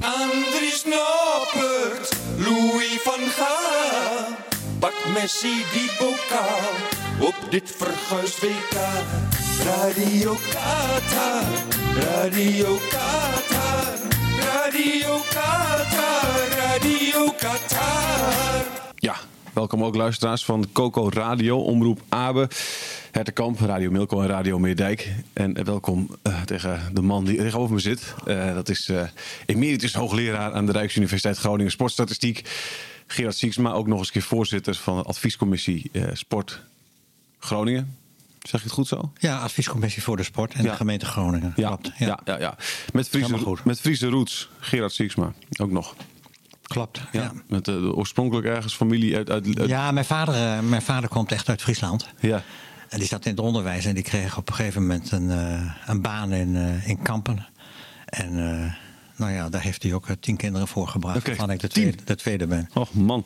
Andries Noppert, Louis van Gaal. Pak Messi die bokaal op dit verguisd WK. Radio Qatar, Radio Qatar, Radio Qatar, Radio Qatar. Ja, welkom ook luisteraars van Coco Radio, Omroep Abe, Hertekamp, Radio Milko en Radio Meerdijk. En welkom eh, tegen de man die tegenover me zit. Eh, dat is eh emeritus hoogleraar aan de Rijksuniversiteit Groningen Sportstatistiek. Gerard Sieksma, ook nog eens een keer voorzitter van de adviescommissie eh, Sport Groningen. Zeg je het goed zo? Ja, adviescommissie voor de sport en Ja. de gemeente Groningen. Ja, Klopt. ja. Ja, ja, Met, Friese, met Friese roots, Gerard Sieksma, ook nog. Klopt. Ja. Ja. Met de oorspronkelijk ergens familie uit... uit, uit- Ja, mijn vader, eh, mijn vader komt echt uit Friesland. ja. En die zat in het onderwijs en die kreeg op een gegeven moment een, eh, een baan in, eh, in Kampen. En nou ja, daar heeft hij ook eh, tien kinderen voor gebracht. Waarvan ik de tweede, de tweede ben. Och man,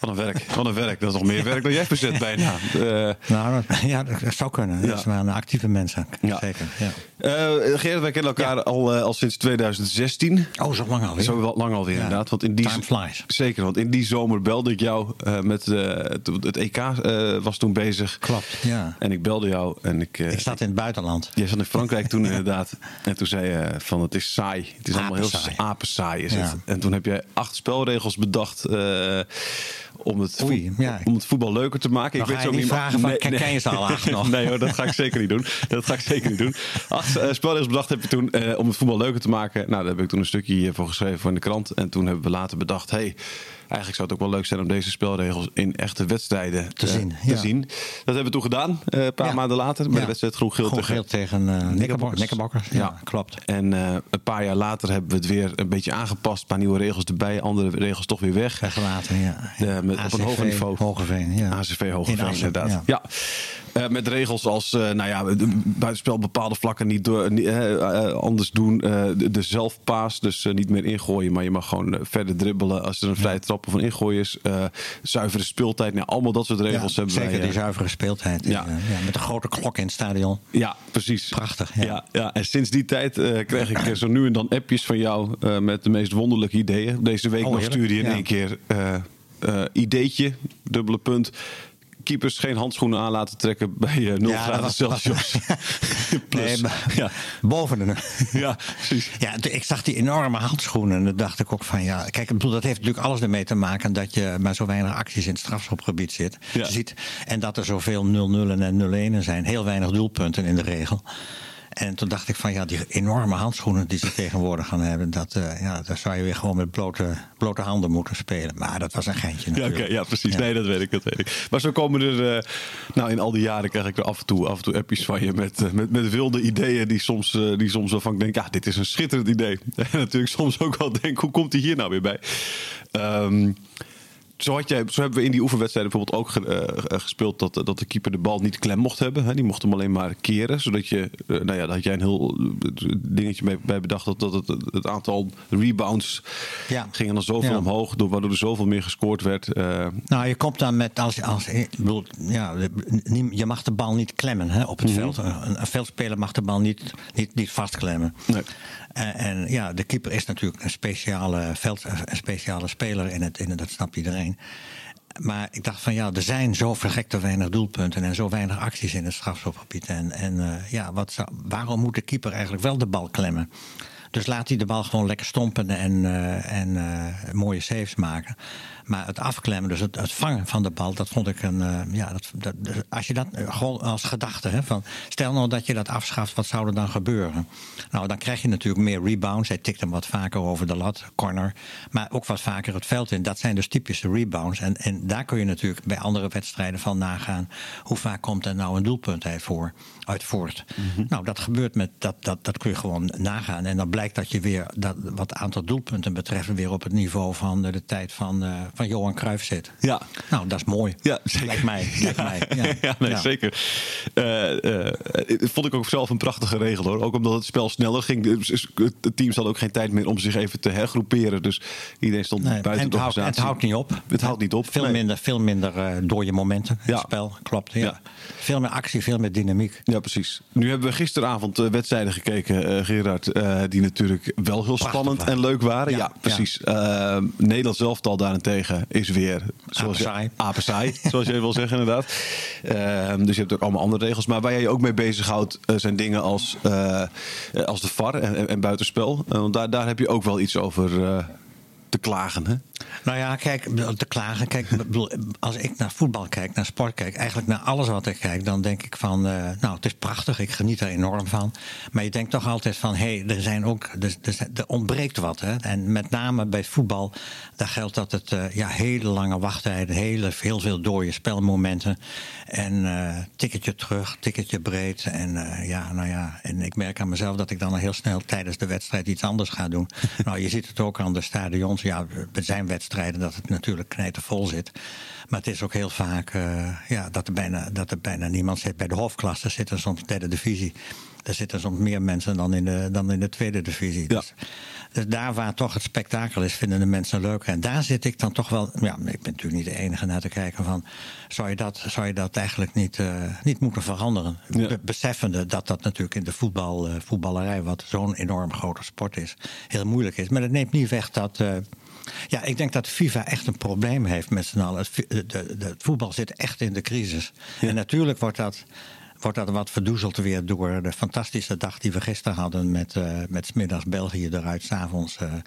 wat een werk. Wat een werk. Dat is nog meer werk dan jij verzet bijna. Eh Nou, dat- ja, dat zou kunnen. Ja. Dat waren actieve mensen. Ja. Zeker. Ja. eh, Gerard, wij kennen elkaar al, al sinds 2016. Oh, zo lang alweer. Zo lang alweer Ja. inderdaad. Want in die, Time flies. Zeker, want in die zomer belde ik jou met het, het EK was toen bezig. Klopt, ja. En ik belde jou en ik... Ik zat in het buitenland. Jij zat in Frankrijk toen inderdaad. En toen zei je van het is saai. Het is allemaal heel Apensaai. apensaai is het. En toen heb jij acht spelregels bedacht eh, om, het Oei, voet- ja. om het voetbal leuker te maken. Dan ga je niet meer- vragen van, ken- ken je ze al acht nog? nee hoor, dat ga ik zeker niet doen. Dat ga ik zeker niet doen. Acht eh, spelregels bedacht heb je toen eh, om het voetbal leuker te maken. Nou, daar heb ik toen een stukje hiervoor geschreven voor in de krant. En toen hebben we later bedacht, hey, eigenlijk zou het ook wel leuk zijn om deze spelregels in echte wedstrijden Te eh, zien, te ja. zien. Dat hebben we toen gedaan, een paar Ja. maanden later, bij Ja. de wedstrijd tegen Groen-geel tegen. Knickerbockers. Ja, klopt. En een paar jaar later hebben we het weer een beetje aangepast. Een paar nieuwe regels erbij, andere regels toch weer weg. Weggelaten, ja. Op een hoger niveau. Hogeveen, ja. ACV In Hogeveen, Assen, inderdaad. ja. Ja. Eh, met regels als, eh, nou ja, buitenspel bepaalde vlakken niet door, eh, anders doen. De, de zelfpaas, dus niet meer ingooien, maar je mag gewoon verder dribbelen als er een vrije trap of een ingooi is. Zuivere speeltijd, nou, allemaal dat soort regels Ja, hebben zeker wij. die eh, zuivere speeltijd. Ja. Ja. ja, met een grote klok in het stadion. Ja, precies. Prachtig, ja. Ja, ja. En sinds die tijd eh, krijg ik zo nu en dan appjes van jou met de meest wonderlijke ideeën. Deze week Oh, nog stuurde je in één keer eh, ideetje, dubbele punt. Keepers geen handschoenen aan laten trekken bij eh 0 Ja, dat graden Celsius. Plus. Nee, maar- ja. Boven de... ja, precies. Ja, ik zag die enorme handschoenen en dan dacht ik ook van ja, kijk, ik bedoel, dat heeft natuurlijk alles ermee te maken dat je maar zo weinig acties in het strafschopgebied zit, Ja. ziet. En dat er zoveel 0-0 en 0-1 zijn. Heel weinig doelpunten in de regel. En toen dacht ik van ja, die enorme handschoenen die ze tegenwoordig gaan hebben, dat, eh, ja, daar zou je weer gewoon met blote, blote handen moeten spelen. Maar dat was een geintje Ja, ja, precies. Ja. Nee, dat weet ik, dat weet ik. Maar zo komen er, eh, nou in al die jaren krijg ik er af en toe, af en toe appjes van je met, eh, met, met wilde ideeën die soms, die soms waarvan ik denk, ja, dit is een schitterend idee. En natuurlijk soms ook wel denk, hoe komt die hier nou weer bij? Ehm, zo, had jij, zo hebben we in die oefenwedstrijden bijvoorbeeld ook ge- eh, gespeeld dat, dat de keeper de bal niet klem mocht hebben. Hè? Die mocht hem alleen maar keren. Zodat je, eh, nou ja, daar had jij een heel eh, dingetje mee, bij bedacht dat, dat het, het aantal rebounds Ja. ging dan zoveel Ja. omhoog, door, waardoor er zoveel meer gescoord werd. Eh, Nou, je komt dan met als, als bedoel, ja, je mag de bal niet klemmen hè, op het Mhm. veld. Een, een veldspeler mag de bal niet, niet, niet vastklemmen. Nee. En, ja, de keeper is natuurlijk een speciale, veld, een speciale speler in het, in dat snapt iedereen. Maar ik dacht van ja, er zijn zo vergekte weinig doelpunten en zo weinig acties in het strafschopgebied. En, en eh, ja, wat waarom moet de keeper eigenlijk wel de bal klemmen? Dus laat hij de bal gewoon lekker stompen en, eh, en eh, mooie saves maken. Maar het afklemmen, dus het, het vangen van de bal, dat vond ik een. eh, ja, dat, dat, dus als je dat gewoon als gedachte, hè, van, stel nou dat je dat afschaft, wat zou er dan gebeuren? Nou, dan krijg je natuurlijk meer rebounds. Hij tikt hem wat vaker over de lat, corner. Maar ook wat vaker het veld in. Dat zijn dus typische rebounds. En, en daar kun je natuurlijk bij andere wedstrijden van nagaan. Hoe vaak komt er nou een doelpunt uit, voor, uit voort? Nou, dat gebeurt met. Dat, dat, dat kun je gewoon nagaan. En dan blijkt dat je weer, dat, wat aantal doelpunten betreft, weer op het niveau van de, de tijd van, eh, van Johan Cruijff zit. Ja. Nou, dat is mooi. Ja, zeker. Lijkt mij. Lijkt mij. Ja, Ja, nee, zeker. Eh, eh, vond ik ook zelf een prachtige regel hoor. Ook omdat het spel sneller ging. De teams hadden ook geen tijd meer om zich even te hergroeperen. Dus iedereen stond Nee, buiten en de het houdt, organisatie. het houdt niet op. Het houdt niet op. Veel Nee. minder, veel minder eh, je momenten. Ja. Het spel, klopt. Ja. Veel meer actie, veel meer dynamiek. Ja, precies. Nu hebben we gisteravond eh, wedstrijden gekeken, eh, Gerard. eh, die natuurlijk wel heel spannend en leuk waren. Ja, Ja, precies. Eh, Nederland zelf al daarentegen is weer zoals je, Apensaai. zoals je wil zeggen inderdaad. Eh, dus je hebt ook allemaal andere regels. Maar waar jij je ook mee bezighoudt eh, zijn dingen als, eh, als de VAR en, en, en buitenspel. Want daar, daar heb je ook wel iets over te klagen. Hè? Nou ja, kijk, te klagen. Kijk, als ik naar voetbal kijk, naar sport kijk, eigenlijk naar alles wat ik kijk, dan denk ik van, eh, nou, het is prachtig, ik geniet er enorm van. Maar je denkt toch altijd van, hé, hey, er zijn ook, er, er, ontbreekt wat. Hè? En met name bij voetbal, daar geldt dat het eh, ja, hele lange wachttijden, hele, heel veel dode spelmomenten. En eh tikketje terug, tikketje breed. En ja, nou ja, en ik merk aan mezelf dat ik dan heel snel tijdens de wedstrijd iets anders ga doen. nou, je ziet het ook aan de stadions. Ja, er zijn wedstrijden dat het natuurlijk knijtervol zit. Maar het is ook heel vaak eh, ja, dat, er bijna, dat er bijna niemand zit. Bij de hoofdklasse zitten soms derde divisie. Daar zitten soms meer mensen dan in de, dan in de tweede divisie. Ja. Dus, dus daar waar toch het spektakel is, vinden de mensen leuk. En daar zit ik dan toch wel. Ja, ik ben natuurlijk niet de enige naar te kijken van. Zou je dat, zou je dat eigenlijk niet, eh, niet moeten veranderen? Ja. Beseffende dat dat natuurlijk in de voetbal, eh, voetballerij, wat zo'n enorm grote sport is, heel moeilijk is. Maar dat neemt niet weg dat. Ja, ik denk dat FIFA echt een probleem heeft met z'n allen. Het, de, de, de- het voetbal zit echt in de crisis. En natuurlijk wordt dat, wordt dat wat verdoezeld weer door de fantastische dag die we gisteren hadden. Met, eh met 's middags België eruit, s'avonds avonds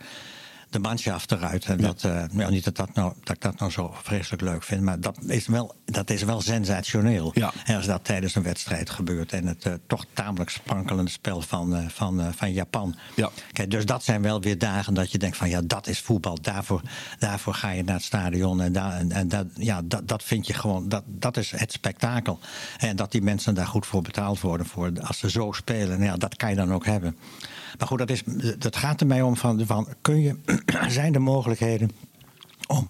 de manschaft eruit. En dat, eh, ja, niet dat, dat, nou, dat ik dat nou zo vreselijk leuk vind, maar dat is wel, dat is wel sensationeel. Ja. En als dat tijdens een wedstrijd gebeurt. En het eh, toch tamelijk sprankelende spel van, eh, van, van Japan. Ja. Kijk, dus dat zijn wel weer dagen dat je denkt van ja, dat is voetbal. Daarvoor, daarvoor ga je naar het stadion. En, daar, en, en dat, ja, dat, dat vind je gewoon, dat, dat is het spektakel. En dat die mensen daar goed voor betaald worden voor, als ze zo spelen. Ja, dat kan je dan ook hebben. Maar goed, dat, is, dat gaat er mij om van, van kun je, zijn er mogelijkheden om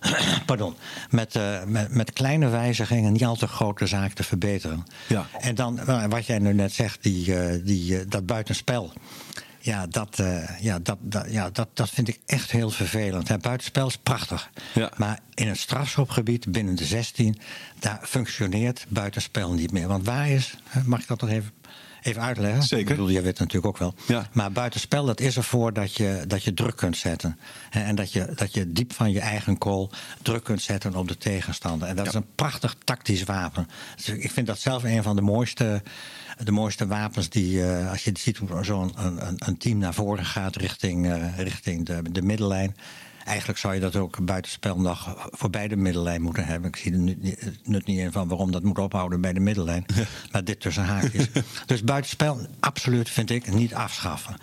pardon, met, eh, met, met kleine wijzigingen niet al te grote zaken te verbeteren. Ja. En dan, nou, wat jij nu net zegt, die, eh, die, eh, dat buitenspel. Ja, dat, eh, ja, dat, dat, ja dat, dat vind ik echt heel vervelend. Het buitenspel is prachtig. Ja. Maar in een strafschopgebied binnen de 16, daar functioneert buitenspel niet meer. Want waar is, hè, mag ik dat nog even, even uitleggen? Zeker. Ik bedoel, jij weet het natuurlijk ook wel. Ja. Maar buitenspel, dat is ervoor dat je, dat je druk kunt zetten. En dat je, dat je diep van je eigen goal druk kunt zetten op de tegenstander. En dat is een prachtig tactisch wapen. Dus ik vind dat zelf een van de mooiste, de mooiste wapens die, eh, als je ziet hoe zo'n een, een, een team naar voren gaat richting, eh, richting de, de middellijn. Eigenlijk zou je dat ook buitenspel nog voorbij de middellijn moeten hebben. Ik zie er het nut niet in van waarom dat moet ophouden bij de middellijn. Maar dit tussen haakjes. dus buitenspel, absoluut vind ik, niet afschaffen.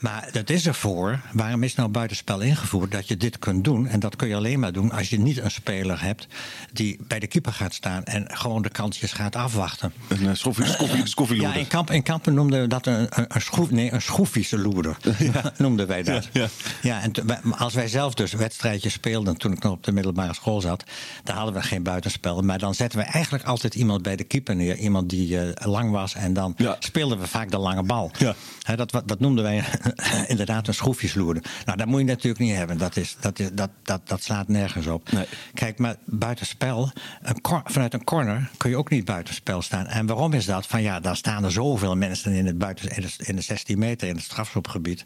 Maar dat is ervoor. Waarom is nou buitenspel ingevoerd? Dat je dit kunt doen. En dat kun je alleen maar doen als je niet een speler hebt die bij de keeper gaat staan en gewoon de kansjes gaat afwachten. Een uh, schoffie, schoffie, schoffieloeder. Ja, in, kamp, in kampen noemden we dat een, een, schroef, nee, een schroefische loerder. noemden wij dat. Ja, ja. Ja, en als wij zelf dus wedstrijdjes speelden toen ik nog op de middelbare school zat, dan hadden we geen buitenspel. Maar dan zetten we eigenlijk altijd iemand bij de keeper neer. Iemand die eh, lang was en dan Ja. speelden we vaak de lange bal. Ja. Dat, dat noemden wij inderdaad een schroefjesloerder. Nou, dat moet je natuurlijk niet hebben. Dat, is, dat, is, dat, dat, dat slaat nergens op. Nee. Kijk, maar buitenspel, een cor- vanuit een corner kun je ook niet buitenspel staan. En waarom is dat? Van ja, daar staan er zoveel mensen in, het buiten, in, de, in de 16 meter, in het strafschopgebied.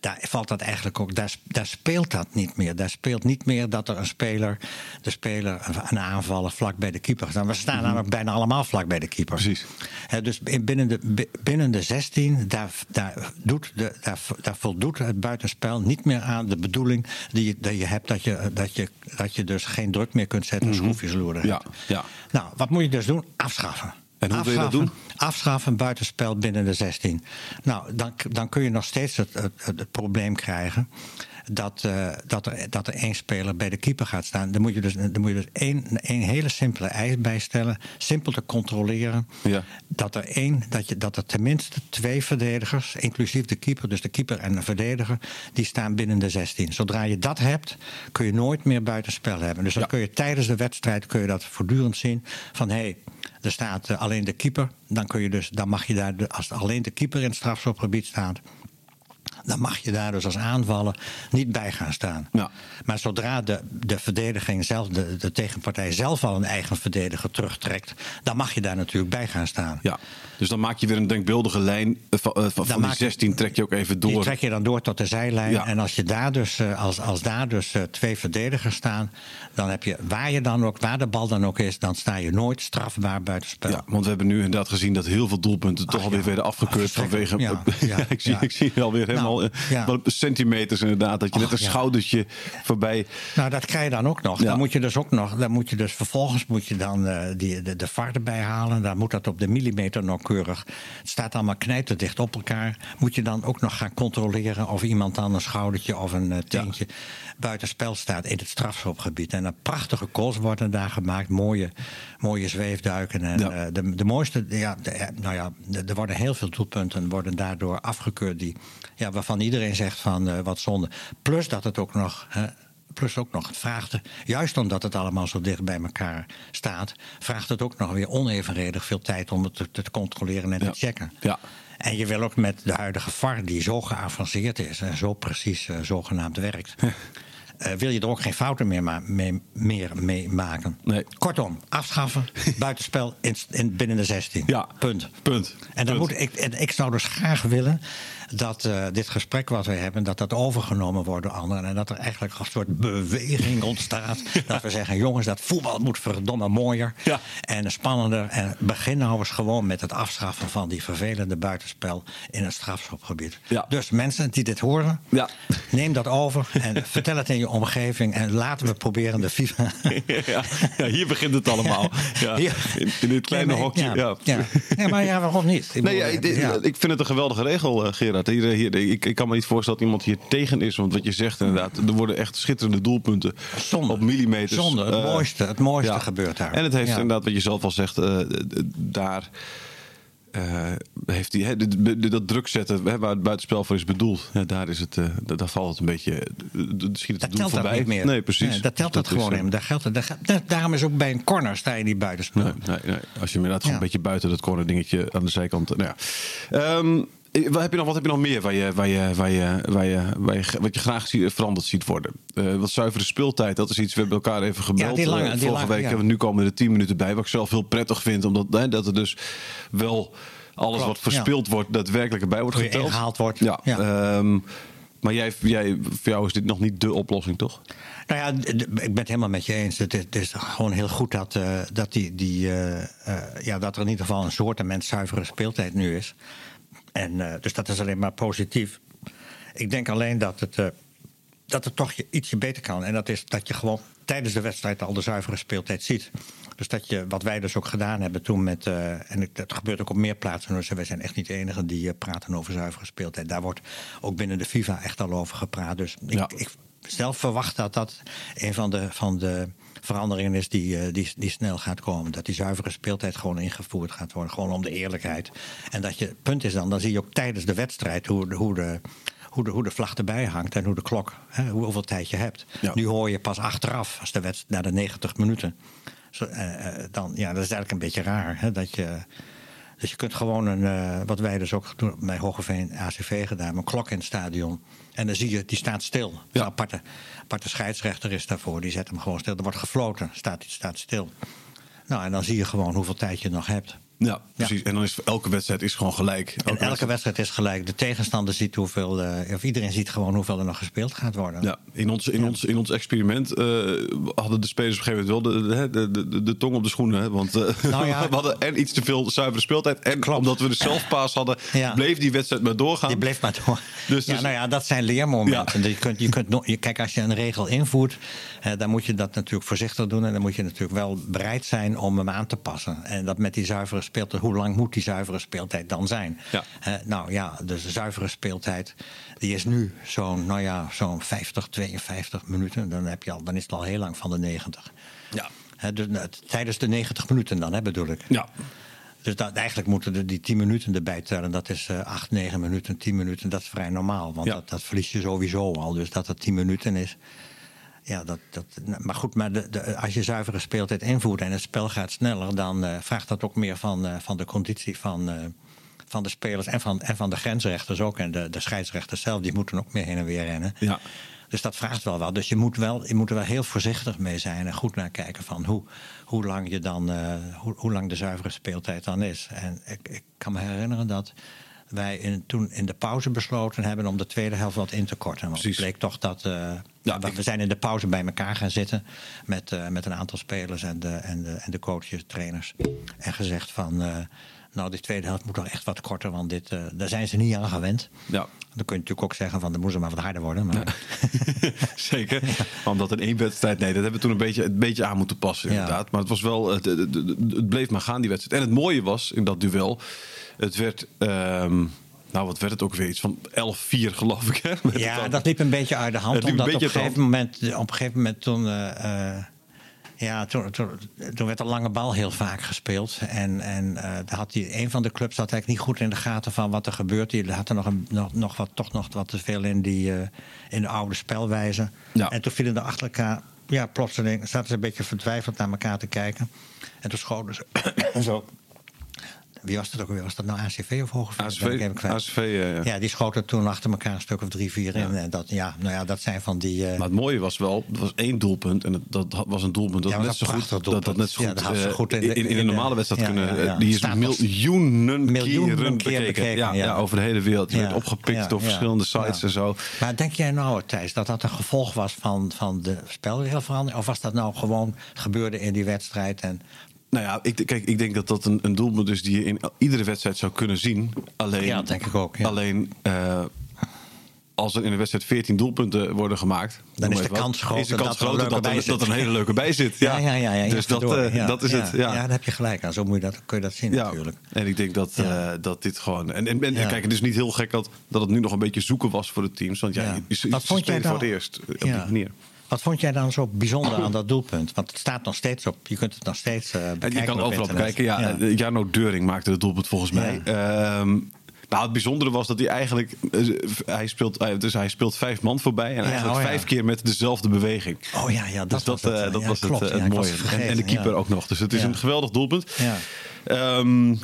Daar valt dat eigenlijk ook, daar, daar speelt dat niet meer. Daar speelt niet meer dat er een speler, de speler, een aanvaller vlak bij de keeper staan. We staan namelijk bijna allemaal vlak bij de keeper. Precies. Hè, dus in- binnen de, bi- binnen de 16, daar, daar, doet de, daar, daar voldoet het buitenspel niet meer aan de bedoeling die je, die je hebt. Dat je, dat, je, dat je dus geen druk meer kunt zetten, schroefjesloerder Ja, hebt. ja. Nou, wat moet je dus doen? Afschaffen. En hoe wil je dat Afschaffen- doen? Afschaffen buitenspel binnen de 16. Nou, dan, dan kun je nog steeds het, het, het, het probleem krijgen. Dat, eh, dat, er, dat er één speler bij de keeper gaat staan. Dan moet je dus, dan moet je dus één, één hele simpele eis bijstellen. Simpel te controleren. Ja. Dat, er één, dat, je, dat er tenminste twee verdedigers, inclusief de keeper, dus de keeper en de verdediger, die staan binnen de 16. Zodra je dat hebt, kun je nooit meer buitenspel hebben. Dus dan Ja. kun je tijdens de wedstrijd kun je dat voortdurend zien. Van hé, hey, er staat eh, alleen de keeper. Dan, kun je dus, dan mag je daar, als alleen de keeper in het strafschopgebied staat. Dan mag je daar dus als aanvaller niet bij gaan staan. Ja. Maar zodra de, de verdediging zelf, de, de tegenpartij zelf al een eigen verdediger terugtrekt, dan mag je daar natuurlijk bij gaan staan. Ja, dus dan maak je weer een denkbeeldige lijn. eh, Van, eh, van, die maak je- 16 trek je ook even Die door. trek je dan door tot de zijlijn. Ja. En als, je daar dus, eh, als, als daar dus twee verdedigers staan, dan heb je waar je dan ook, waar de bal dan ook is, dan sta je nooit strafbaar buitenspel. Ja, want we hebben nu inderdaad gezien dat heel veel doelpunten toch alweer ja. werden afgekeurd vanwege. ik, zie, ik zie Nou, eh, ja. wel centimeters inderdaad. Dat je net een ja. schoudertje voorbij. Nou, dat krijg je dan ook nog. Dan moet je dus ook nog. Dan moet je dus vervolgens moet je dan eh, die, de, de VAR erbij halen. Dan moet dat op de millimeter nauwkeurig. Het staat allemaal knijterdicht op elkaar. Moet je dan ook nog gaan controleren of iemand dan een schoudertje of een eh, teentje buitenspel staat in het strafschopgebied. En een prachtige goals worden daar gemaakt. Mooie, mooie zweefduiken. En Ja. de, de mooiste, ja, de- nou ja, er worden heel veel doelpunten worden daardoor afgekeurd. Die, ja, waarvan iedereen zegt van eh, wat zonde. Plus dat het ook nog. hè, Plus ook nog, het vraagt, juist omdat het allemaal zo dicht bij elkaar staat, vraagt het ook nog weer onevenredig veel tijd om het te, te controleren en Ja. te checken. Ja. En je wil ook met de huidige VAR, die zo geavanceerd is en zo precies eh, zogenaamd werkt, eh, wil je er ook geen fouten meer, ma- mee, meer mee maken. Nee. Kortom, afschaffen, buitenspel in, in, binnen de 16. Ja, Punt. punt. En, dan Punt. moet ik, en ik zou dus graag willen dat eh, dit gesprek wat we hebben, dat dat overgenomen wordt door anderen. En dat er eigenlijk een soort beweging ontstaat. Dat we zeggen, jongens, dat voetbal moet verdomme mooier Ja. en spannender. En begin nou eens gewoon met het afschaffen van die vervelende buitenspel in het strafschopgebied. Ja. Dus mensen die dit horen, Ja. neem dat over en vertel het in je omgeving. En laten we proberen de FIFA. hier begint het allemaal. In, in dit kleine hokje. Ja, maar ja, waarom niet? Ik Nee, ik, ja. ik vind het een geweldige regel, eh, Hier, hier, ik, ik kan me niet voorstellen dat iemand hier tegen is. Want wat je zegt inderdaad, er worden echt schitterende doelpunten Zonde. op millimeters. Zonde, het Eh, mooiste, het mooiste ja. gebeurt daar. En het heeft Ja. inderdaad, wat je zelf al zegt, eh, daar eh, heeft hij dat druk zetten hè, waar het buitenspel voor is bedoeld. Ja, daar, is het, daar valt het een beetje, d- schiet het Dat doel telt dat voorbij. niet meer. Nee, precies. Nee, dat telt dat gewoon in. Daar geldt het, daar daarom is ook bij een corner sta je niet buitenspel. Nee, nee, nee. Als je inderdaad gewoon Ja. een beetje buiten dat corner dingetje aan de zijkant. Nou ja. Ehm, wat, heb je nog, wat heb je nog meer waar je, waar je, waar je, waar je, waar je, wat je graag zie- veranderd ziet worden? Eh, wat zuivere speeltijd, dat is iets. We hebben elkaar even gebeld. die lange- eh, die vorige lange, week ja. hebben we nu komen er tien minuten bij. Wat ik zelf heel prettig vind, omdat hè, dat er dus wel alles Klopt, wat verspeeld wordt, daadwerkelijk erbij wordt geteld. ingehaald wordt. Ja. Ja. ehm, maar jij, jij, voor jou is dit nog niet de oplossing, toch? Nou ja, ik ben het helemaal met je eens. Het is, het is gewoon heel goed dat, eh, dat, die, die, eh, eh, ja, dat er in ieder geval een soort zuivere speeltijd nu is. En, eh, dus dat is alleen maar positief. Ik denk alleen dat het, eh, dat het toch je- ietsje beter kan. En dat is dat je gewoon tijdens de wedstrijd al de zuivere speeltijd ziet. Dus dat je, wat wij dus ook gedaan hebben toen met. eh, en dat gebeurt ook op meer plaatsen. Dus wij zijn echt niet de enigen die praten over zuivere speeltijd. Daar wordt ook binnen de FIFA echt al over gepraat. Dus ik, Ja. ik zelf verwacht dat dat een van de, van de veranderingen is die, eh, die, die snel gaat komen. Dat die zuivere speeltijd gewoon ingevoerd gaat worden. Gewoon om de eerlijkheid. En dat je, het punt is dan, dan zie je ook tijdens de wedstrijd hoe, de- hoe de. Hoe de, hoe de vlag erbij hangt en hoe de klok, hè, hoe- hoeveel tijd je hebt. Ja. Nu hoor je pas achteraf, als de wedstrijd na de 90 minuten. Zo, eh, eh, dan, ja, dat is eigenlijk een beetje raar. Hè, dat je, dus je kunt gewoon een, eh, wat wij dus ook doen bij Hogeveen ACV gedaan, een klok in het stadion. En dan zie je, die staat stil. Ja. Een aparte, aparte scheidsrechter is daarvoor, die zet hem gewoon stil. Er wordt gefloten, staat, staat stil. Nou, en dan zie je gewoon hoeveel tijd je nog hebt. Ja, precies. En dan is elke wedstrijd is gewoon gelijk. En elke wedstrijd- wedstrijd is gelijk. De tegenstander ziet hoeveel, eh, of iedereen ziet gewoon hoeveel er nog gespeeld gaat worden. Ja, in ons, in ons, in ons experiment eh, hadden de spelers op een gegeven moment wel de, de, de, de, tong op de schoenen. Hè? Want eh, Nou ja. we hadden en iets te veel zuivere speeltijd. En Klopt. omdat we de zelfpaas hadden, bleef die wedstrijd maar doorgaan. Die bleef maar door. Dus- ja, dus- nou ja, dat zijn leermomenten. Ja. Je kunt, je kunt, nog- je, kijk, als je een regel invoert, dan moet je dat natuurlijk voorzichtig doen. En dan moet je natuurlijk wel bereid zijn om hem aan te passen. En dat met die zuivere speeltijd, hoe lang moet die zuivere speeltijd dan zijn? Ja. Eh, nou ja, dus de zuivere speeltijd, die is nu zo'n nou ja, zo'n 50, 52 minuten. Dan, heb je al, dan is het al heel lang van de 90. Ja. Dus, nou, tijdens de 90 minuten dan, hè, bedoel ik. Ja. Dus dat, eigenlijk moeten er die 10 minuten erbij tellen. Dat is eh 8, 9 minuten, 10 minuten. Dat is vrij normaal. Want Ja. dat, dat verlies je sowieso al. Dus dat het 10 minuten is. Ja, dat, dat, nou, maar goed, maar de, de, als je zuivere speeltijd invoert en het spel gaat sneller, dan eh, vraagt dat ook meer van, eh, van de conditie van, eh, van de spelers en van, en van de grensrechters ook. En de, de scheidsrechters zelf, die moeten ook meer heen en weer rennen. Ja. Dus dat vraagt wel wat. Dus je moet, wel, je moet er wel heel voorzichtig mee zijn en goed naar kijken van hoe, hoe, lang, je dan, hoe, hoe lang de zuivere speeltijd dan is. En ik, ik kan me herinneren dat wij in, toen in de pauze besloten hebben om de tweede helft wat in te korten. Want het bleek toch dat. Uh, ja, we zijn in de pauze bij elkaar gaan zitten met, uh, met een aantal spelers en de, en de, en de coaches, trainers. En gezegd van. Nou, die tweede helft moet toch echt wat korter, want dit, daar zijn ze niet aan gewend. Ja. Dan kun je natuurlijk ook zeggen van de moest maar wat harder worden. Maar... Ja. Zeker. Ja. Omdat in één wedstrijd, nee, dat hebben we toen een beetje, een beetje aan moeten passen, inderdaad. Maar het was wel, het, het, het, bleef maar gaan, die wedstrijd. En het mooie was in dat duel, het werd. Um, nou, wat werd het ook weer? Iets van 11-4, geloof ik. Hè? Ja, dat liep een beetje uit de hand. Omdat op een, gegeven moment, op een gegeven moment toen. Uh, uh, ja, toen, toen, toen, werd de lange bal heel vaak gespeeld. En, en uh, daar had die, een van de clubs had eigenlijk niet goed in de gaten van wat er gebeurt. Die had er nog, een, nog, nog wat, toch nog wat te veel in, die, in de oude spelwijze. Ja. En toen vielen er achter elkaar, ja, plotseling zaten ze een beetje vertwijfeld naar elkaar te kijken. En toen schoten ze zo wie was dat ook weer? Was dat nou ACV of Hogeveen? ACV, ACV ja, ja. ja, die schoten toen achter elkaar een stuk of drie, vier in. En dat, ja, nou ja, dat zijn van die... Uh... Maar het mooie was wel, het was één doelpunt. En het, dat was een doelpunt dat, ja, net, zo goed, dat, dat net zo goed, ja, uh, goed in, in, in, in, een normale wedstrijd kunnen... Die is miljoenen, miljoenen keren bekeken. bekeken. Ja, ja, over de hele wereld. Die werd opgepikt door verschillende sites en zo. Maar denk jij nou, Thijs, dat dat een gevolg was van, van de spelregelverandering? Of was dat nou gewoon gebeurde in die wedstrijd en nou ja, ik, kijk, ik denk dat dat een, een doelpunt is die je in iedere wedstrijd zou kunnen zien. Alleen, ja, denk ik ook. Ja. Alleen uh, als er in een wedstrijd 14 doelpunten worden gemaakt, dan is de kans groter, is de kans dat, dat, er, dat, er een hele leuke bij zit. Ja, ja, ja. ja, dus dat, uh, dat is het. Ja. ja, daar heb je gelijk aan. Zo moet je dat, kun je dat zien natuurlijk. En ik denk dat, uh, dat dit gewoon. En, en, en kijk, het is niet heel gek dat, dat het nu nog een beetje zoeken was voor de teams. Want ja, je, je, je, voor het eerst op die manier. Wat vond jij dan zo bijzonder aan dat doelpunt? Want het staat nog steeds op. Je kunt het nog steeds uh, bekijken. Je kan overal bekijken. Ja, ja. Jarno Deuring maakte het doelpunt volgens mij. Ja. Um, nou, het bijzondere was dat hij eigenlijk. Hij speelt, dus hij speelt vijf man voorbij. En eigenlijk ja, oh, vijf keer met dezelfde beweging. Oh ja, ja dat dus dat, was het, uh, dat was klopt, het, het mooie. En, en, de keeper ook nog. Dus het is een geweldig doelpunt. Ja. Um,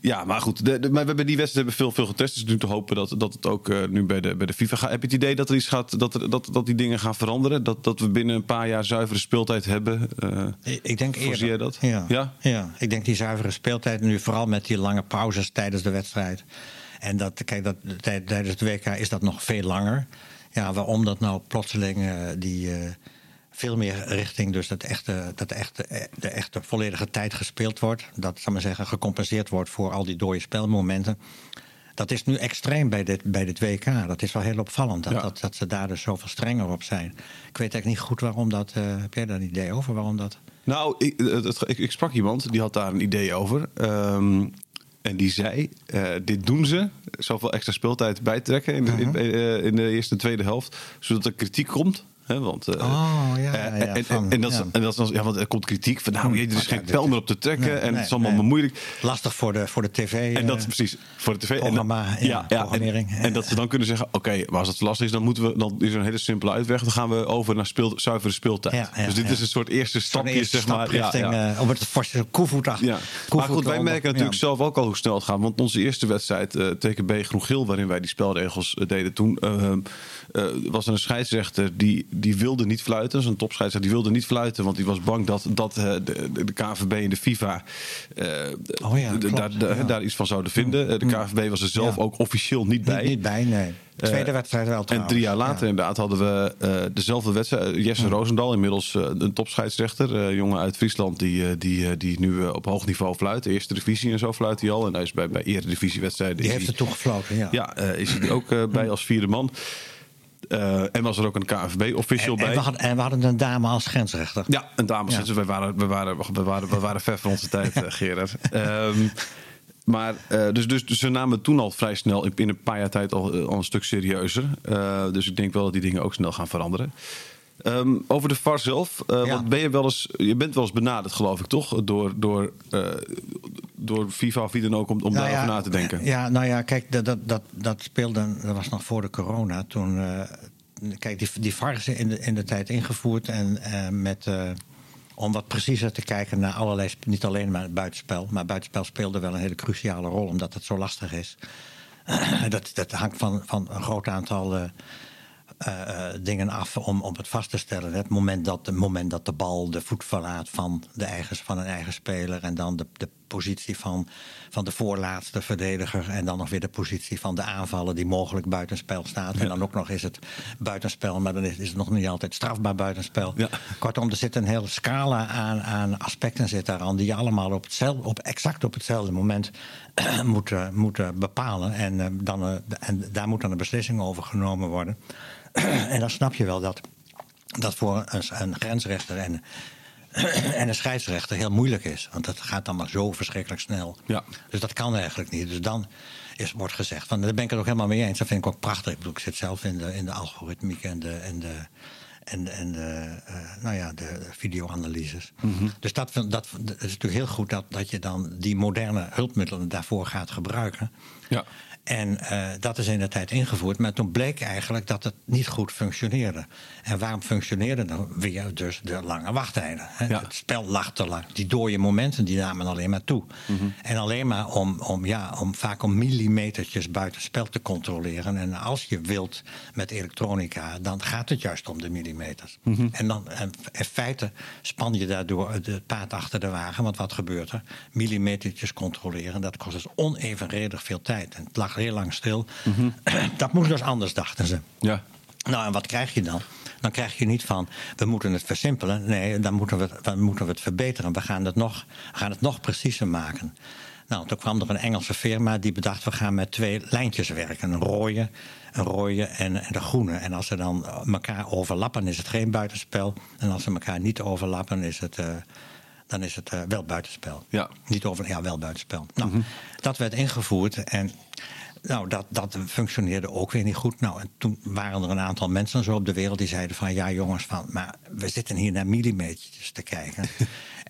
ja, maar goed. De, de, maar we hebben die wedstrijd hebben veel, veel getest. Dus nu te hopen dat, dat het ook uh, nu bij de, bij de FIFA gaat. Heb je het idee dat er iets gaat, dat, er, dat, dat die dingen gaan veranderen? Dat, dat we binnen een paar jaar zuivere speeltijd hebben? Uh, ik denk eerder. jij dat? Ja. ja. Ja? ik denk die zuivere speeltijd nu vooral met die lange pauzes tijdens de wedstrijd. En dat, kijk, dat, tijdens het WK is dat nog veel langer. Ja, waarom dat nou plotseling uh, die veel meer richting dus dat echte, dat echte, de echte volledige tijd gespeeld wordt. Dat, zal maar zeggen, gecompenseerd wordt voor al die dode spelmomenten. Dat is nu extreem bij dit, bij dit WK. Dat is wel heel opvallend dat, ja. dat, dat, ze daar dus zoveel strenger op zijn. Ik weet eigenlijk niet goed waarom dat. Uh, heb jij daar een idee over waarom dat? Nou, ik, het, ik, ik, sprak iemand die had daar een idee over. Um, en die zei: uh, Dit doen ze, zoveel extra speeltijd bijtrekken in de, uh -huh. in, in de eerste en tweede helft, zodat er kritiek komt Want, uh, oh, ja, ja, en, van, en, dat ja. en dat is, ja, want er komt kritiek van, nou, er is geen pijl meer op te trekken nee, en nee, het is allemaal nee. moeilijk. Lastig voor de, voor de tv. En dat precies, voor de tv. Programma, en, ja, ja, en, en, dat ze dan kunnen zeggen, oké, okay, maar als het lastig is, dan, moeten we, dan is er een hele simpele uitweg. Dan gaan we over naar speel, zuivere speeltijd. dus dit is een soort eerste stapje, eerste zeg maar. Richting, ja, om het forse koevoet achter. Ja. Maar goed, wij merken natuurlijk zelf ook al hoe snel het gaat. Want onze eerste wedstrijd, uh, TKB Groen-Geel, waarin wij die spelregels deden toen, was er een scheidsrechter die, die wilde niet fluiten. Zo'n topscheidsrechter die wilde niet fluiten, want die was bang dat, dat uh, de, de, KVB en de FIFA uh, oh ja, klopt, daar, ja. daar iets van zouden vinden. De KVB was er zelf ook officieel niet bij. Niet, niet bij, nee. Tweede wedstrijd wel trouwens. En drie jaar later inderdaad hadden we dezelfde wedstrijd. Jesse Roosendal, inmiddels een topscheidsrechter. Jongen uit Friesland die, die, die nu op hoog niveau fluit. De eerste divisie en zo fluit hij al. En hij is bij, bij eredivisiewedstrijden. Die heeft er toch gefloten, ja. Ja, is hij ook bij als vierde man. Uh, en was er ook een KNVB-official bij. En we, hadden, en we, hadden, een dame als grensrechter. Ja, een dame als grensrechter. Ja. We, waren, we, waren, we, waren, we waren ver van onze tijd, uh, Gerard. Um, maar uh, dus, dus, dus, ze namen toen al vrij snel, in een paar jaar tijd, al, al een stuk serieuzer. dus ik denk wel dat die dingen ook snel gaan veranderen. Um, over de VAR zelf. Uh, ja. ben je, wel eens, je bent wel eens benaderd, geloof ik, toch? Door, door, uh, door FIFA of wie dan ook om, om nou daarover ja, na te denken. Ja, nou ja, kijk, dat, dat, dat speelde. Dat was nog voor de corona. Toen. Uh, kijk, die, die VAR is in de, in de tijd ingevoerd. En met om wat preciezer te kijken naar allerlei, niet alleen maar het buitenspel, maar buitenspel speelde wel een hele cruciale rol, omdat het zo lastig is. dat, dat hangt van, van een groot aantal eh, eh, dingen af om, om het vast te stellen. Het moment dat, het moment dat de bal de voet verlaat van, de eigen, van een eigen speler. En dan de, de positie van, van de voorlaatste verdediger. En dan nog weer de positie van de aanvaller die mogelijk buitenspel staat. En dan ook nog is het buitenspel, maar dan is, is het nog niet altijd strafbaar buitenspel. Ja. Kortom, er zit een hele scala aan, aan aspecten zit daaraan die je allemaal op hetzelfde, op, exact op hetzelfde moment moeten, moeten bepalen. En, eh, dan, eh, en daar moet dan een beslissing over genomen worden. en dan snap je wel dat dat voor een, een grensrechter en, en een scheidsrechter heel moeilijk is. Want dat gaat dan maar zo verschrikkelijk snel. Ja. Dus dat kan eigenlijk niet. Dus dan is, wordt gezegd, van, daar ben ik het ook helemaal mee eens. Dat vind ik ook prachtig. Ik, bedoel, ik zit zelf in de, in de algoritmiek en de, en de, en, en de, eh, nou ja, de videoanalyses. Dus dat, vind- dat, dat is natuurlijk heel goed dat, dat je dan die moderne hulpmiddelen daarvoor gaat gebruiken. Ja. En eh, dat is in de tijd ingevoerd. Maar toen bleek eigenlijk dat het niet goed functioneerde. En waarom functioneerde dan weer dus de lange wachttijden? Hè? Ja. Het spel lag te lang. Die dode momenten die namen alleen maar toe. En alleen maar om, om, ja, om vaak om millimetertjes buiten spel te controleren. En als je wilt met elektronica, dan gaat het juist om de millimeters. En dan en in feite span je daardoor het paard achter de wagen. Want wat gebeurt er? Millimetertjes controleren, dat kost dus onevenredig veel tijd. En het lag heel lang stil. Dat moest dus anders, dachten ze. Ja. Nou, en wat krijg je dan? Dan krijg je niet van, we moeten het versimpelen. Nee, dan moeten we, het- dan moeten we het verbeteren. We gaan het, nog, gaan het nog preciezer maken. Nou, toen kwam er een Engelse firma die bedacht... we gaan met twee lijntjes werken. Een rode, een rode en, en de groene. En als ze dan elkaar overlappen, is het geen buitenspel. En als ze elkaar niet overlappen, is het... eh, dan is het eh, wel buitenspel. Ja. Niet over, ja, wel buitenspel. Nou, dat werd ingevoerd en nou, dat, dat functioneerde ook weer niet goed. Nou, en toen waren er een aantal mensen zo op de wereld die zeiden van... ja jongens, van, maar we zitten hier naar millimetertjes te kijken.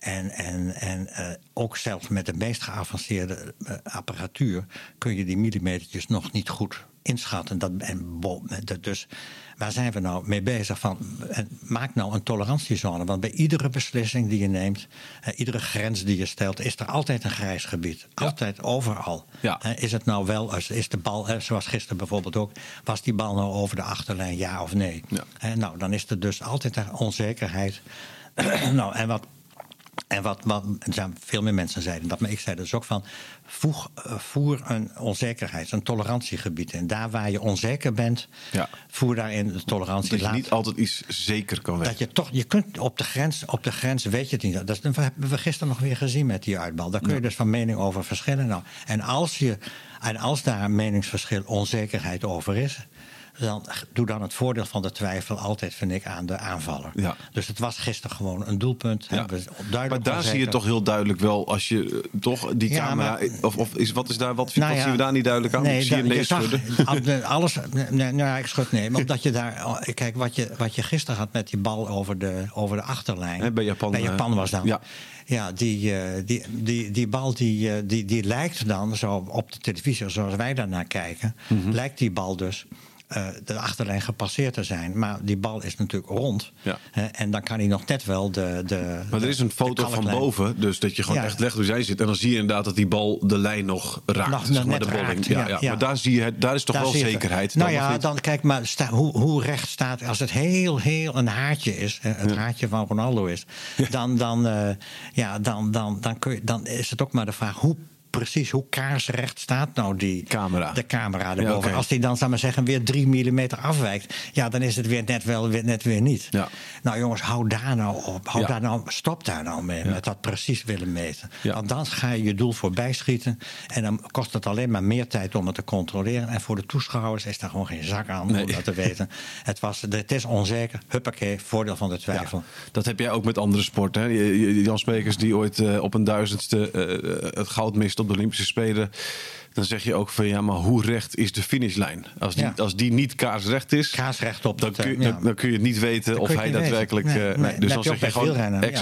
en en, en eh, ook zelfs met de meest geavanceerde eh, apparatuur... kun je die millimetertjes nog niet goed inschatten. Dat, en, bo- dat- dus waar zijn we nou mee bezig? Van, en maak nou een tolerantiezone. Want bij iedere beslissing die je neemt, eh, iedere grens die je stelt, is er altijd een grijs gebied. Altijd, overal. Ja. Eh, is het nou wel, als- is de bal, eh, zoals gisteren bijvoorbeeld ook, was die bal nou over de achterlijn, ja of nee? Ja. Eh, nou, dan is er dus altijd een onzekerheid. nou, en wat. En wat, wat er zijn veel meer mensen zeiden dat, maar ik zei dus ook van... Voeg, eh, voer een onzekerheid, een tolerantiegebied in. Daar waar je onzeker bent, Ja. voer daarin de tolerantie. Dat je Laat- niet altijd iets zeker kan weten. dat je toch, je kunt op de grens, op de grens weet je het niet. Dat hebben we gisteren nog weer gezien met die uitbal. Daar kun je dus van mening over verschillen. Nou, en, als je, en als daar meningsverschil, onzekerheid over is, dan doe dan het voordeel van de twijfel altijd, vind ik, aan de aanvaller. Ja. Dus het was gisteren gewoon een doelpunt. Ja. Maar daar zie je toch heel duidelijk wel als je eh, toch die Ja, camera. maar- of, of is, wat is daar, wat, Nou ja, zien we daar niet duidelijk aan? Nee, ik zie je nee schudden. alles. Nee, nee, nou ja, ik schud nee. Maar omdat je daar. Kijk, wat je, wat je gisteren had met die bal over de, over de achterlijn. Bij Japan, Bij eh, Japan was dan. ja. Ja, die, eh, die, die, die bal die, die, die lijkt dan zo op de televisie, zoals wij daarnaar kijken, Mhm. lijkt die bal dus. Eh, de achterlijn gepasseerd te zijn. Maar die bal is natuurlijk rond. Ja. Hè, en dan kan hij nog net wel de. de Maar er is een foto van boven, dus dat je gewoon Ja. echt legt hoe zij zit. En dan zie je inderdaad dat die bal de lijn nog raakt. Nog zeg maar, net de bolling. raakt, ja, ja, ja. ja. Maar daar, zie je, het- daar is toch Daar wel zekerheid. Nou ja, dan kijk maar sta, hoe, hoe recht staat. Als het heel, heel een haartje is, het haartje van Ronaldo is, dan, dan, eh, ja, dan, dan, dan, kun je, dan is het ook maar de vraag hoe. Precies, hoe kaarsrecht staat nou die Camera. de camera erboven? Als die dan, zou maar zeggen, weer drie millimeter afwijkt, ja, dan is het weer net wel, weer, net weer niet. Ja. Nou jongens, hou daar nou op. Hou Ja. daar nou, stop daar nou mee, met dat precies willen meten. Want dan ga je je doel voorbij schieten. En dan kost het alleen maar meer tijd om het te controleren. En voor de toeschouwers is daar gewoon geen zak aan Nee. om dat te weten. Het, was, het is onzeker. Huppakee, voordeel van de twijfel. Dat heb jij ook met andere sporten. Hè? Jan die ooit eh, op een duizendste eh, het goud mist op de Olympische Spelen. Dan zeg je ook van ja, maar hoe recht is de finishlijn? Als die, Ja. als die niet kaarsrecht is, Kaarsrecht op dan, het, kun, eh, dan, kun je het niet weten Dan of hij daadwerkelijk. Nee, eh, nee, dus dat dan zeg je gewoon wielrennen, ex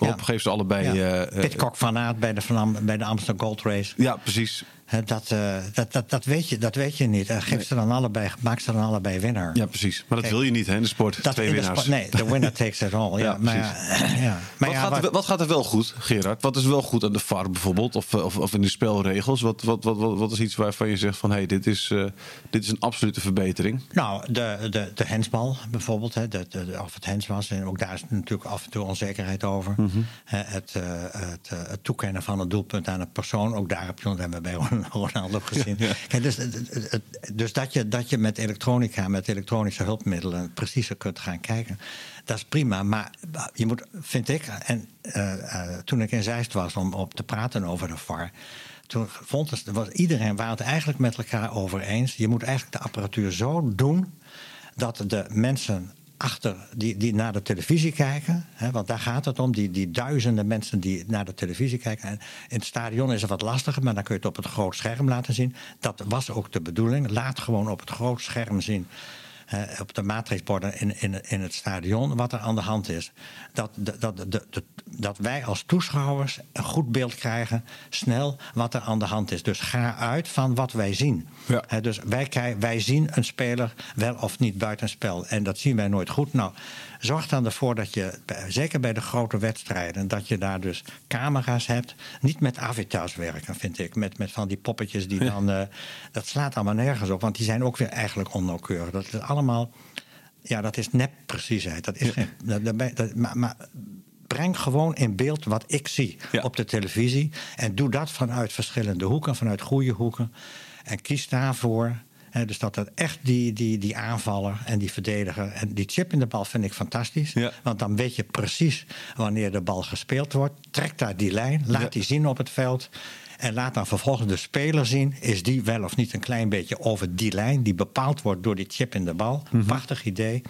ja. geef ze allebei. Ja. Pitcock van Aert bij de, bij de Amsterdam Gold Race. ja, precies. Dat, eh, dat, dat, dat, weet je, dat weet je niet. Uh, geef ze dan allebei, maak ze dan allebei winnaar. Ja, precies. Maar dat Kijk, wil je niet hè, in de sport. Dat Twee winnaars. sport- nee, de winner takes it all. Ja, Ja, maar, precies. ja, maar wat, gaat er, wat- gaat er wel goed, Gerard? Wat is wel goed aan de VAR bijvoorbeeld? Of, of, of in de spelregels? Wat, wat, wat, wat, wat is iets waarvan je zegt van... hé, hey, dit, is, eh, dit is een absolute verbetering? Nou, de, de, de hensbal bijvoorbeeld, hè, de, of het hens was. En ook daar is natuurlijk af en toe onzekerheid over. Mhm. Het, eh, het, eh, het toekennen van een doelpunt aan een persoon. Ook daar heb je, hebben we bij Ronaldo gezien. Kijk, dus dus dat, je, dat je met elektronica, met elektronische hulpmiddelen... preciezer kunt gaan kijken, dat is prima. Maar je moet, vind ik... en eh, eh, toen ik in Zeist was om op te praten over de VAR... Toen vond het, was iedereen waren het eigenlijk met elkaar over eens. Je moet eigenlijk de apparatuur zo doen dat de mensen achter die, die naar de televisie kijken, hè, want daar gaat het om, die, die duizenden mensen die naar de televisie kijken. En in het stadion is het wat lastiger, maar dan kun je het op het groot scherm laten zien. Dat was ook de bedoeling. Laat gewoon op het groot scherm zien. Eh, op de matrixborden in, in, in het stadion wat er aan de hand is. Dat, dat, dat, dat, wij als toeschouwers een goed beeld krijgen, snel, wat er aan de hand is. Dus ga uit van wat wij zien. Ja. Dus wij, wij zien een speler wel of niet buitenspel. En dat zien wij nooit goed. Nou, zorg dan ervoor dat je, zeker bij de grote wedstrijden, dat je daar dus camera's hebt. Niet met avatars werken, vind ik. Met, met van die poppetjes die dan. eh, dat slaat allemaal nergens op, want die zijn ook weer eigenlijk onnauwkeurig. Dat is allemaal. Ja, dat is nep preciesheid. Dat is geen, dat, maar, maar breng gewoon in beeld wat ik zie Ja. op de televisie. En doe dat vanuit verschillende hoeken, vanuit goede hoeken. En kies daarvoor. Dus dat het echt die, die, die aanvaller en die verdediger. En die chip in de bal vind ik fantastisch. Ja. Want dan weet je precies wanneer de bal gespeeld wordt. Trek daar die lijn, laat Ja. die zien op het veld. En laat dan vervolgens de speler zien. Is die wel of niet een klein beetje over die lijn. Die bepaald wordt door die chip in de bal. Mhm. Prachtig idee.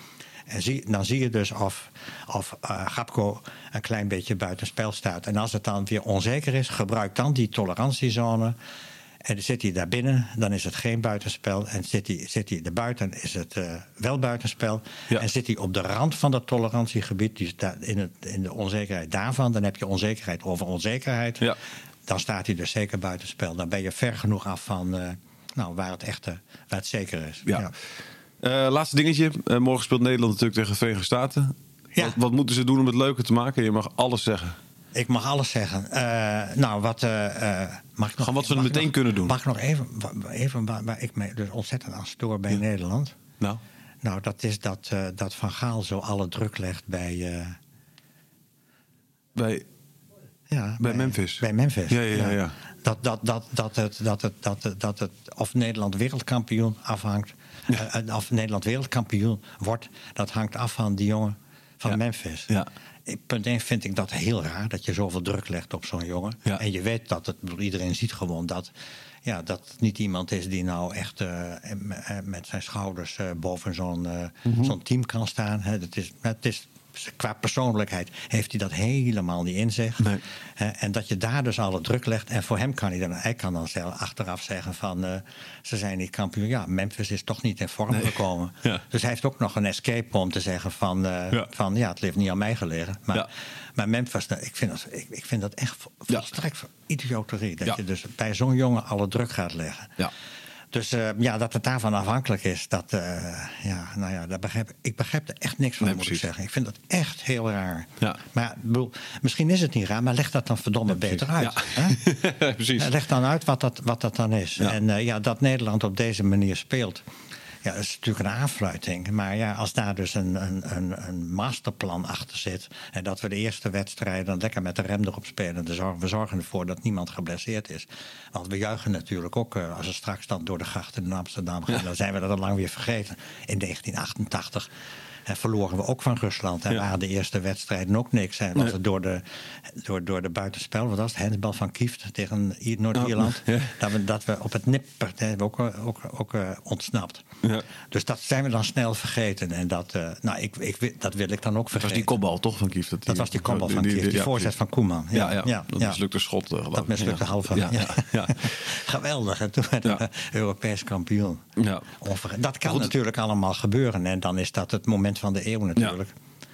En zie, dan zie je dus of, of Gapco een klein beetje buitenspel staat. En als het dan weer onzeker is, gebruik dan die tolerantiezone. En zit hij daar binnen, dan is het geen buitenspel. En zit hij, zit hij erbuiten, is het eh, wel buitenspel. Ja. En zit hij op de rand van dat tolerantiegebied, dus daar, in, het, in de onzekerheid daarvan, dan heb je onzekerheid over onzekerheid. Ja. Dan staat hij dus zeker buitenspel. Dan ben je ver genoeg af van eh, nou, waar, het echte, waar het zeker is. Ja. Eh, laatste dingetje. Morgen speelt Nederland natuurlijk tegen de Verenigde Staten. Ja. Wat, wat moeten ze doen om het leuker te maken? Je mag alles zeggen. Ik mag alles zeggen. Eh, nou, wat. eh, eh, mag ik nog, wat ik meteen nog- kunnen doen. Mag ik nog even, even waar, waar ik me dus ontzettend aan stoor bij Nederland? Nou, Nou, dat is dat, dat Van Gaal zo alle druk legt bij. bij, ja, Bij Memphis. Bij Memphis. Ja, ja, ja, ja. Dat, dat, dat, dat, het, dat, het, dat, het, dat het of Nederland wereldkampioen afhangt. eh, of Nederland wereldkampioen wordt, dat hangt af van die jongen van Ja. Memphis. Ja. Punt 1 vind ik dat heel raar, dat je zoveel druk legt op zo'n jongen. Ja. En je weet dat het, iedereen ziet gewoon dat, ja, dat het niet iemand is die nou echt eh, eh, met zijn schouders eh, boven zo'n Mhm. zo'n team kan staan. Hè. Is, het is, qua persoonlijkheid heeft hij dat helemaal niet in zich. Nee. En dat je daar dus alle druk legt. En voor hem kan hij dan, hij kan dan zelf achteraf zeggen van eh, ze zijn niet kampioen. Ja, Memphis is toch niet in vorm gekomen. Ja. Dus hij heeft ook nog een escape om te zeggen van, eh, Ja. van ja, het heeft niet aan mij gelegen. Maar, Ja. maar Memphis, nou, ik vind dat, ik, ik vind dat echt volstrekt idioterie. Dat je dus bij zo'n jongen alle druk gaat leggen. Ja. Dus eh, ja, dat het daarvan afhankelijk is, dat, eh, ja, nou ja, daar begrijp, ik begrijp er echt niks van, Nee, moet ik zeggen. Ik vind dat echt heel raar. Ja. Maar bedoel, misschien is het niet raar, maar leg dat dan verdomme beter uit. Ja. hè? precies. Leg dan uit wat dat, wat dat dan is. Ja. En eh, ja, dat Nederland op deze manier speelt. Ja, dat is natuurlijk een aanfluiting. Maar ja, als daar dus een, een, een, een masterplan achter zit. En dat we de eerste wedstrijd dan lekker met de rem erop spelen. We zorgen ervoor dat niemand geblesseerd is. Want we juichen natuurlijk ook eh, als er straks dan door de grachten in Amsterdam gaan. Dan zijn we dat al lang weer vergeten. In 1988 eh, verloren we ook van Rusland. En Ja. waren de eerste wedstrijden ook niks. En was het door de, door, door de buitenspel, wat was het? Handbal van Kieft tegen Noord-Ierland. Ja. Dat, we, dat we op het nipper hè, hebben we ook, ook, ook eh, ontsnapt. Ja. Dus dat zijn we dan snel vergeten. En dat, eh, nou, ik, ik, dat wil ik dan ook Dat was vergeten. die kopbal toch van Kief? Dat was die kopbal van Kieft, die voorzet van Koeman. Ja, ja, dat mislukte schot. eh, Dat mislukte halve. Ja. Geweldig. En toen werden Ja. we Europees kampioen. Ja. Dat kan Goed. natuurlijk allemaal gebeuren. En dan is dat het moment van de eeuw natuurlijk.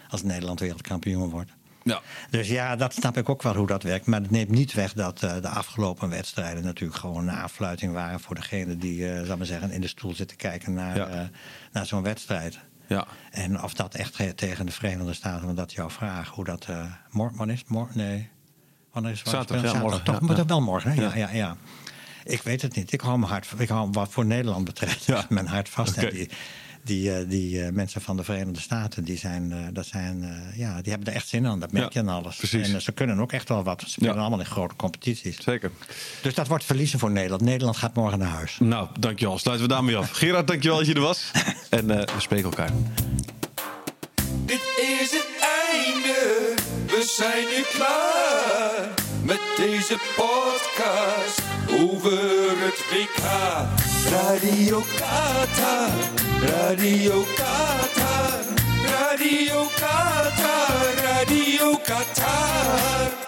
Als Nederland wereldkampioen wordt. Ja. Dus ja, dat snap ik ook wel hoe dat werkt. Maar het neemt niet weg dat eh, de afgelopen wedstrijden natuurlijk gewoon een aanfluiting waren voor degene die, eh zal maar zeggen, in de stoel zitten kijken naar, Ja. eh, naar zo'n wedstrijd. Ja. En of dat echt ge- tegen de Verenigde Staten, want dat is jouw vraag, hoe dat. eh mor wanneer is het? Mor nee. Wanneer is? Zaterdag, ja, morgen, Toch, maar toch wel morgen, hè? Ja, Ja. ja. Ik weet het niet. Ik hou mijn hart, ik hou wat voor Nederland betreft, Ja. mijn hart vast. En Oké. die, die, eh, die eh, mensen van de Verenigde Staten, die, zijn, eh, dat zijn, eh, ja, die hebben er echt zin aan. Dat merk Ja, je aan alles. precies. En ze kunnen ook echt wel wat. Ze spelen Ja. allemaal in grote competities. Zeker. Dus dat wordt verliezen voor Nederland. Nederland gaat morgen naar huis. Nou, dankjewel. Sluiten we daarmee af. Gerard, dankjewel dat je er was. En eh, we spreken elkaar. Dit is het einde, we zijn nu klaar met deze podcast over WK. Radio Qatar, Radio Qatar, Radio Qatar, Radio Qatar.